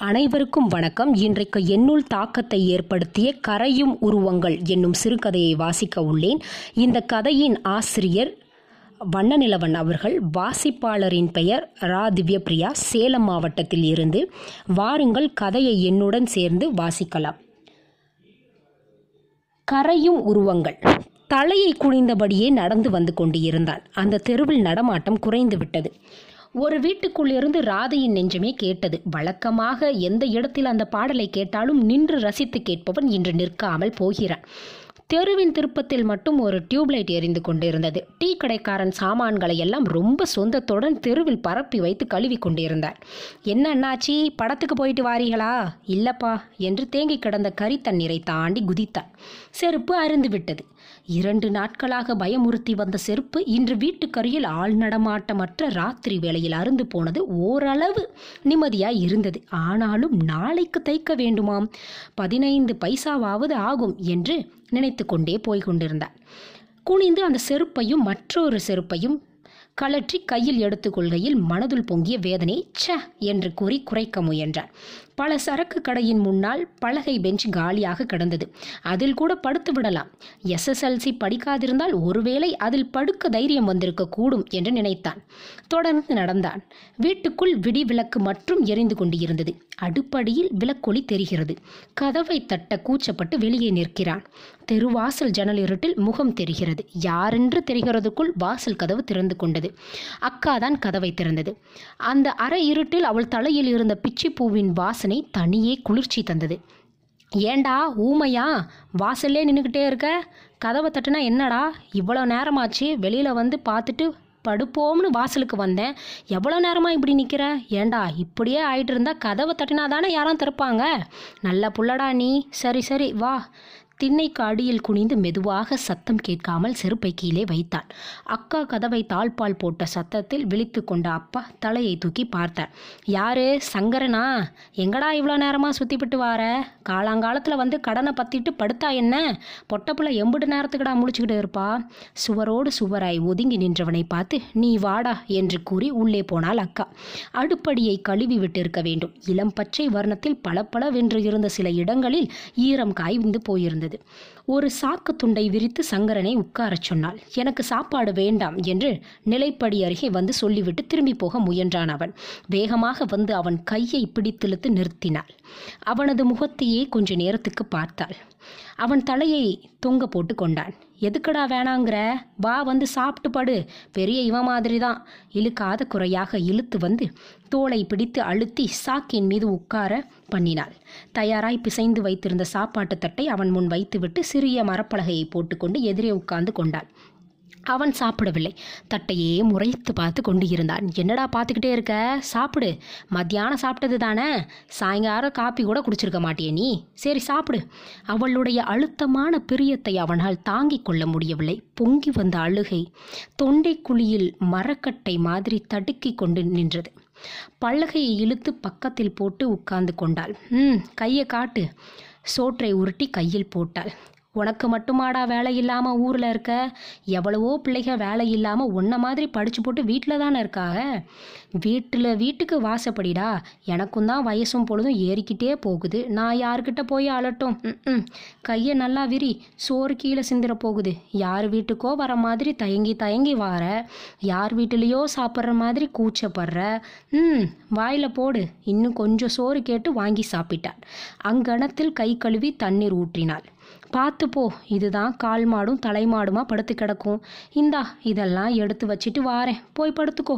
அனைவருக்கும் வணக்கம். இன்றைக்கு என்னுள் தாக்கத்தை ஏற்படுத்திய கரையும் உருவங்கள் என்னும் சிறுகதையை வாசிக்க உள்ளேன். இந்த கதையின் ஆசிரியர் வண்ணநிலவன் அவர்கள் வாசிப்பாளரின் பெயர் ரா திவ்யபிரியா சேலம் மாவட்டத்தில் இருந்து. வாருங்கள் கதையை என்னுடன் சேர்ந்து வாசிக்கலாம். கரையும் உருவங்கள். தலையை குனிந்தபடியே நடந்து வந்து கொண்டிருந்தான். அந்த தெருவில் நடமாட்டம் குறைந்து விட்டது ஒரு வீட்டுக்குள்ளிருந்து ராதையின் நெஞ்சமே கேட்டது. வழக்கமாக எந்த இடத்தில் அந்த பாடலை கேட்டாலும் நின்று ரசித்து கேட்பவன் இன்று நிற்காமல் போகிறான். தெருவின் திருப்பத்தில் மட்டும் ஒரு டியூப்லைட் எரிந்து கொண்டிருந்தது. டீ கடைக்காரன் சாமான்களை எல்லாம் ரொம்ப சொந்தத்துடன் தெருவில் பரப்பி வைத்து கழுவி கொண்டிருந்தார். என்ன அண்ணாச்சி படத்துக்கு போயிட்டு வாரீங்களா இல்லப்பா என்று தேங்கி கிடந்த கறி தண்ணீரை தாண்டி குதித்தார் செருப்பு அருந்து விட்டது இரண்டு நாட்களாக பயமுறுத்தி வந்த செருப்பு இன்று வீட்டுக்கருகில் ஆள் நடமாட்டமற்ற ராத்திரி வேளையில் அருந்து போனது ஓரளவு நிம்மதியாய் இருந்தது. ஆனாலும் நாளைக்கு தைக்க வேண்டுமாம். பதினைந்து பைசாவாவது ஆகும் என்று நினைத்து கொண்டே போய் கொண்டிருந்தார் குனிந்து அந்த செருப்பையும் மற்றொரு செருப்பையும் கழற்றி கையில் எடுத்துக்கொள்கையில் மனதுள் பொங்கிய வேதனை ச என்று கூறி குறைக்க முயன்றார் பல சரக்கு கடையின் முன்னால் பலகை பெஞ்ச் காலியாக கிடந்தது. அதில் கூட படுத்து விடலாம். எஸ்எஸ்எல்சி படிக்காதிருந்தால் ஒருவேளை அதில் படுக்க தைரியம் வந்திருக்க கூடும் என்று நினைத்தான். தொடர்ந்து நடந்தான். வீட்டுக்குள் விடி விளக்கு மட்டும் எரிந்து கொண்டிருந்தது. அடுப்படியில் விளக்கொளி தெரிகிறது. கதவை தட்ட கூச்சப்பட்டு வெளியே நிற்கிறான். தெருவாசல் ஜன்னல் இருட்டில் முகம் தெரிகிறது. யாரென்று தெரிகிறதுக்குள் வாசல் கதவு திறந்து கொண்டது. அக்கா தான் கதவை திறந்தது. அந்த அரை இருட்டில் அவள் தலையில் இருந்த பிச்சி பூவின் வாசனை தனியே குளிர்ச்சி தந்தது. ஏண்டா ஊமையா? வாசல்லே நின்றுக்கிட்டே இருக்க? கதவை தட்டுனா என்னடா? இவ்வளோ நேரமாச்சு வெளியில் வந்து பார்த்துட்டு படுப்போம்னு வாசலுக்கு வந்தேன். எவ்வளோ நேரமாக இப்படி நிற்கிற ஏண்டா இப்படியே ஆயிட்டு இருந்தால் கதவை தட்டினா தானே யாரும் திறப்பாங்க? நல்ல புள்ளடா நீ. சரி சரி வா. திண்ணை காடியில் குனிந்து மெதுவாக சத்தம் கேட்காமல் செருப்பை கீழே வைத்தான். அக்கா கதவை தாழ்பால் போட்ட சத்தத்தில் விழித்து கொண்ட அப்பா தலையை தூக்கி பார்த்தார். யாரு? சங்கரனா? எங்கடா இவ்வளோ நேரமாக சுற்றிப்பிட்டு வார? காலாங்காலத்தில் வந்து கடனை பற்றிட்டு படுத்தா என்ன? பொட்டப்புல எம்புட்டு நேரத்துக்குடா முழிச்சுக்கிட்டு இருப்பா? சுவரோடு சுவராய் ஒதுங்கி நின்றவனை பார்த்து நீ வாடா என்று கூறி உள்ளே போனாள் அக்கா. அடுப்படியை கழுவி விட்டிருக்க வேண்டும். இளம் பச்சை வர்ணத்தில் பளபளவென்று இருந்த சில இடங்களில் ஈரம் காய்ந்து போயிருந்தது. ஒரு சாக்கு துண்டை விரித்து சங்கரனை உட்காரச் சொன்னாள். எனக்கு சாப்பாடு வேண்டாம் என்று நிலைப்படி அருகே வந்து சொல்லிவிட்டு திரும்பி போக முயன்றான் அவன். வேகமாக வந்து அவன் கையை பிடித்திழுத்து நிறுத்தினாள். அவனது முகத்தையே கொஞ்ச நேரத்துக்கு பார்த்தாள். அவன் தலையை தொங்க போட்டு கொண்டான். எதுக்குடா வேணாங்கிற? வா வந்து சாப்பிட்டு படு. பெரிய இவன் மாதிரி தான் இழுக்காத குறையாக இழுத்து வந்து தோலை பிடித்து அழுத்தி சாக்கின் மீது உட்கார பண்ணினாள். தயாராய் பிசைந்து வைத்திருந்த சாப்பாட்டு தட்டை அவன் முன் வைத்துவிட்டு சிறிய மரப்பலகையை போட்டுக்கொண்டு எதிரே உட்கார்ந்து கொண்டாள். அவன் சாப்பிடவில்லை. தட்டையே முறைத்து பார்த்து கொண்டு இருந்தான் என்னடா பார்த்துக்கிட்டே இருக்க? சாப்பிடு. மத்தியானம் சாப்பிட்டது தானே? சாயங்காலம் காப்பி கூட குடிச்சிருக்க மாட்டியே நீ? சரி சாப்பிடு. அவளுடைய அழுத்தமான பிரியத்தை அவனால் தாங்கிக் கொள்ள முடியவில்லை. பொங்கி வந்த அழுகை தொண்டை குழியில் மரக்கட்டை மாதிரி தடுக்கி கொண்டு நின்றது. பலகையை இழுத்து பக்கத்தில் போட்டு உட்கார்ந்து கொண்டாள். ம் கையை காட்டு. சோற்றை உருட்டி கையில் போட்டாள். உனக்கு மட்டுமாடா வேலை இல்லாமல் ஊரில் இருக்க? எவ்வளவோ பிள்ளைக வேலை இல்லாமல் உன்ன மாதிரி படித்து போட்டு வீட்டில் தானே இருக்காக? வீட்டில் வீட்டுக்கு வாசப்படிடா. எனக்கும் தான் வயசும் பொழுதும் ஏறிக்கிட்டே போகுது. நான் யார்கிட்ட போய் அலட்டும்? ம் கையை நல்லா விரி. சோறு கீழே சிந்திர போகுது. யார் வீட்டுக்கோ வர மாதிரி தயங்கி தயங்கி வார. யார் வீட்டிலையோ சாப்பிட்ற மாதிரி கூச்சப்படுற. ம் வாயில் போடு. இன்னும் கொஞ்சம் சோறு கேட்டு வாங்கி சாப்பிட்டாள். அங்கணத்தில் கை கழுவி தண்ணீர் ஊற்றினாள். பார்த்து போ இதுதான் கால் மாடும் தலைமாடுமா படுத்து கிடக்கும். இந்தா இதெல்லாம் எடுத்து வச்சிட்டு வாரேன். போய் படுத்துக்கோ.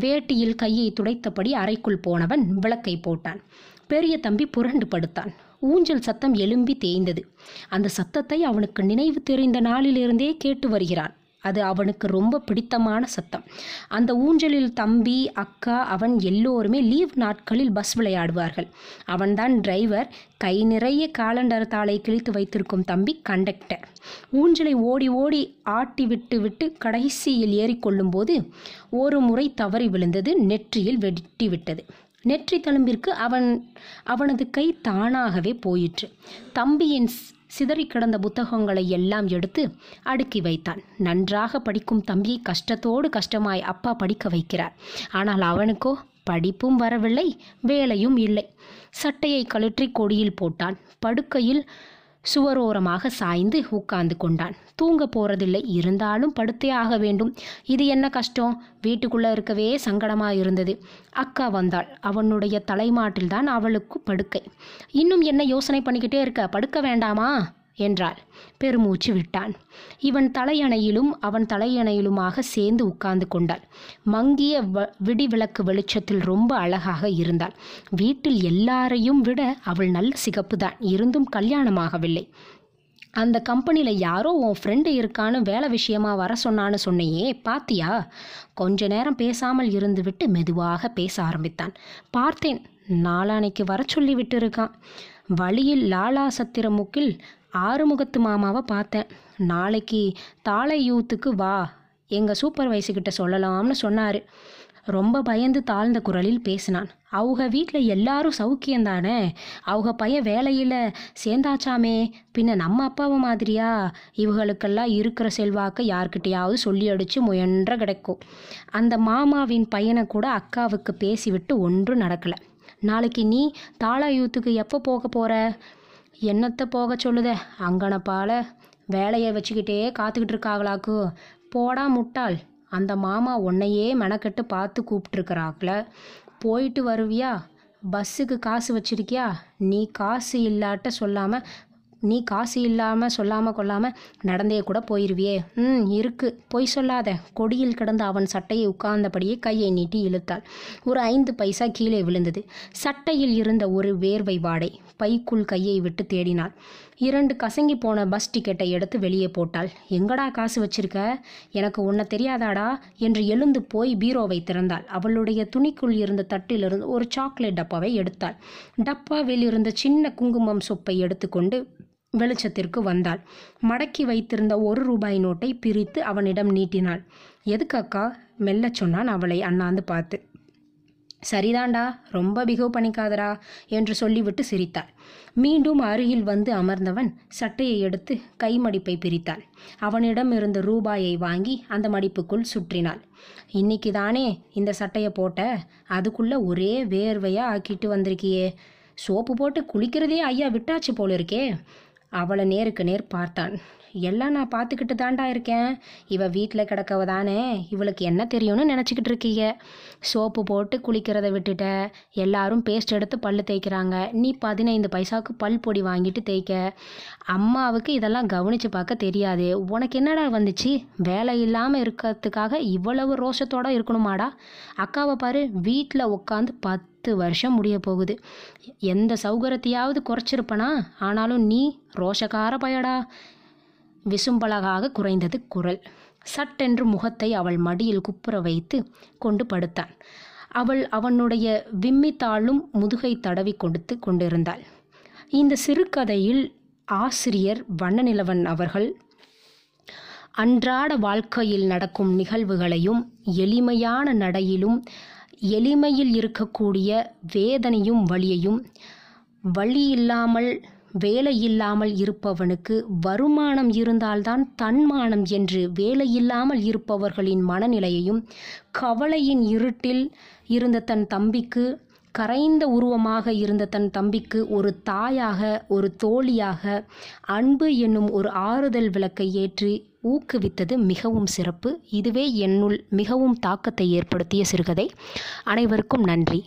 வேட்டியில் கையை துடைத்தபடி அறைக்குள் போனவன் விளக்கை போட்டான். பெரிய தம்பி புரண்டு படுத்தான். ஊஞ்சல் சத்தம் எழும்பி தேய்ந்தது. அந்த சத்தத்தை அவனுக்கு நினைவு தெரிந்த நாளிலிருந்தே கேட்டு வருகிறான். அது அவனுக்கு ரொம்ப பிடித்தமான சத்தம். அந்த ஊஞ்சலில் தம்பி அக்கா அவன் எல்லோருமே லீவ் நாட்களில் பஸ் விளையாடுவார்கள். அவன்தான் டிரைவர் கை நிறைய காலண்டர் தாளை கிழித்து வைத்திருக்கும் தம்பி கண்டக்டர் ஊஞ்சலை ஓடி ஓடி ஆட்டி விட்டு விட்டு கடைசியில் ஏறிக்கொள்ளும்போது ஒரு முறை தவறி விழுந்தது நெற்றியில் வெட்டி விட்டது. நெற்றி தழும்பிற்கு அவன் அவனது கை தானாகவே போயிற்று. தம்பியின் சிதறி கிடந்த புத்தகங்களை எல்லாம் எடுத்து அடுக்கி வைத்தான். நன்றாக படிக்கும் தம்பியை கஷ்டத்தோடு கஷ்டமாய் அப்பா படிக்க வைக்கிறார். ஆனால் அவனுக்கோ படிப்பும் வரவில்லை வேலையும் இல்லை. சட்டையை கழற்றி கொடியில் போட்டான். படுக்கையில் சுவரோரமாக சாய்ந்து உட்கார்ந்து கொண்டான். தூங்க போறதில்லை. இருந்தாலும் படுத்தே ஆக வேண்டும். இது என்ன கஷ்டம்? வீட்டுக்குள்ளே இருக்கவே சங்கடமாக இருந்தது. அக்கா வந்தாள். அவனுடைய தலைமாட்டில்தான் அவளுக்கு படுக்கை. இன்னும் என்ன யோசனை பண்ணிக்கிட்டே இருக்க? படுக்க வேண்டாமா? என்றாள். பெருமூச்சு விட்டான். இவன் தலையணையிலும் அவன் தலையணையிலுமாக சேர்ந்து உட்கார்ந்து கொண்டாள். மங்கிய வ விடிவிளக்கு வெளிச்சத்தில் ரொம்ப அழகாக இருந்தாள். வீட்டில் எல்லாரையும் விட அவள் நல்ல சிகப்புதான். இருந்தும் கல்யாணமாகவில்லை. அந்த கம்பெனியில் யாரோ உன் ஃப்ரெண்டு இருக்கான்னு வேலை விஷயமா வர சொன்னான்னு சொன்னையே பாத்தியா? கொஞ்ச நேரம் பேசாமல் இருந்துவிட்டு மெதுவாக பேச ஆரம்பித்தான். பார்த்தேன் நாளானைக்கு வர சொல்லி விட்டு இருக்கான் வழியில் லாலா சத்திரமுக்கில் ஆறுமுகத்து மாமாவை பார்த்தேன். நாளைக்கு தாளை யூத்துக்கு வா. எங்கள் சூப்பர்வைசர்கிட்ட சொல்லலாம்னு சொன்னார். ரொம்ப பயந்து தாழ்ந்த குரலில் பேசினான். அவங்க வீட்டில் எல்லாரும் சௌக்கியந்தானே அவங்க பையன் வேலையில் சேர்ந்தாச்சாமே? பின்ன நம்ம அப்பாவை மாதிரியா? இவங்களுக்கெல்லாம் இருக்கிற செல்வாக்கை யார்கிட்டையாவது சொல்லி அடித்து முயன்ற கிடைக்கும். அந்த மாமாவின் பையனை கூட அக்காவுக்கு பேசிவிட்டு ஒன்றும் நடக்கலை. நாளைக்கு நீ தாளாயூத்துக்கு எப்போ போக போகிற என்னத்தை போக சொல்லுத? அங்கனப்பால வேலையை வச்சுக்கிட்டே காத்துக்கிட்டு இருக்காங்களாக்கு போடா முட்டாள். அந்த மாமா உன்னையே மெனக்கெட்டு பார்த்து கூப்பிட்டுருக்குறாங்கள போயிட்டு வருவியா? பஸ்ஸுக்கு காசு வச்சிருக்கியா? நீ காசு இல்லாட்ட சொல்லாமல் நீ காசு இல்லாமல் சொல்லாமல் கொள்ளாமல் நடந்தே கூட போயிருவியே. ம் இருக்கு. பொய் சொல்லாத. கொடியில் கிடந்த அவன் சட்டையை உட்கார்ந்தபடியே கையை நீட்டி இழுத்தாள். ஒரு ஐந்து பைசா கீழே விழுந்தது. சட்டையில் இருந்த ஒரு வேர்வை வாடை பைக்குள் கையை விட்டு தேடினாள். இரண்டு கசங்கி போன பஸ் டிக்கெட்டை எடுத்து வெளியே போட்டாள். எங்கடா காசு வச்சிருக்க? எனக்கு உன்னை தெரியாதாடா? என்று எழுந்து போய் பீரோவை திறந்தாள். அவளுடைய துணிக்குள் இருந்த தட்டிலிருந்து ஒரு சாக்லேட் டப்பாவை எடுத்தாள். டப்பாவில் இருந்த சின்ன குங்குமம் சொப்பை எடுத்துக்கொண்டு வெளிச்சத்திற்கு வந்தாள். மடக்கி வைத்திருந்த ஒரு ரூபாய் நோட்டை பிரித்து அவனிடம் நீட்டினாள். எதுக்கு அக்கா? மெல்லச் சொன்னான் அவளை அண்ணாந்து பார்த்து. சரிதான்டா ரொம்ப பிகவ் பண்ணிக்காதடா என்று சொல்லிவிட்டு சிரித்தாள். மீண்டும் அருகில் வந்து அமர்ந்தவன் சட்டையை எடுத்து கை மடிப்பை பிரித்தாள். அவனிடம் இருந்த ரூபாயை வாங்கி அந்த மடிப்புக்குள் சுற்றினாள். இன்னைக்கு தானே இந்த சட்டையை போட்ட? அதுக்குள்ள ஒரே வேர்வையா ஆக்கிட்டு வந்திருக்கியே. சோப்பு போட்டு குளிக்கிறதே ஐயா விட்டாச்சு போல இருக்கே அவளை நேருக்கு நேர் பார்த்தான். எல்லாம் நான் பார்த்துக்கிட்டு தாண்டா இருக்கேன். இவ வீட்டில் கிடக்கவ தானே இவளுக்கு என்ன தெரியும்னு நினச்சிக்கிட்டு இருக்கீங்க? சோப்பு போட்டு குளிக்கிறத விட்டுட்ட. எல்லாரும் பேஸ்ட் எடுத்து பல்லு தேய்க்கிறாங்க. நீ பதினைந்து பைசாவுக்கு பல் பொடி வாங்கிட்டு தேய்க்க. அம்மாவுக்கு இதெல்லாம் கவனித்து பார்க்க தெரியாது. உனக்கு என்னடா வந்துச்சு? வேலை இல்லாமல் இருக்கிறதுக்காக இவ்வளவு ரோஷத்தோட இருக்கணுமாடா? அக்காவை பாரு வீட்டில் உட்காந்து பத்து பத்து வருஷம் முடிய போகுது. எந்த சௌகரியத்தையாவது குறைச்சிருப்பனா? ஆனாலும் நீ ரோஷக்கார பயடா. விசும்பலகாக குறைந்தது குரல். சட்டென்று முகத்தை அவள் மடியில் குப்புற வைத்து கொண்டு படுத்தான். அவள் அவனுடைய விம்மித்தாளும் முதுகை தடவி கொடுத்து கொண்டிருந்தாள். இந்த சிறுகதையில் ஆசிரியர் வண்ணநிலவன் அவர்கள் அன்றாட வாழ்க்கையில் நடக்கும் நிகழ்வுகளையும் எளிமையான நடையிலும் எளிமையில் இருக்கக்கூடிய வேதனையும் வழியையும் வழி இல்லாமல் வேலையில்லாமல் இருப்பவனுக்கு வருமானம் இருந்தால்தான் தன்மானம் என்று வேலையில்லாமல் இருப்பவர்களின் மனநிலையையும் கவலையின் இருட்டில் இருந்த தன் தம்பிக்கு கரைந்த உருவமாக இருந்த தன் தம்பிக்கு ஒரு தாயாக ஒரு தோழியாக அன்பு என்னும் ஒரு ஆறுதல் விளக்கை ஏற்றி ஊக்குவித்தது மிகவும் சிறப்பு. இதுவே என்னுள் மிகவும் தாக்கத்தை ஏற்படுத்திய சிறுகதை. அனைவருக்கும் நன்றி.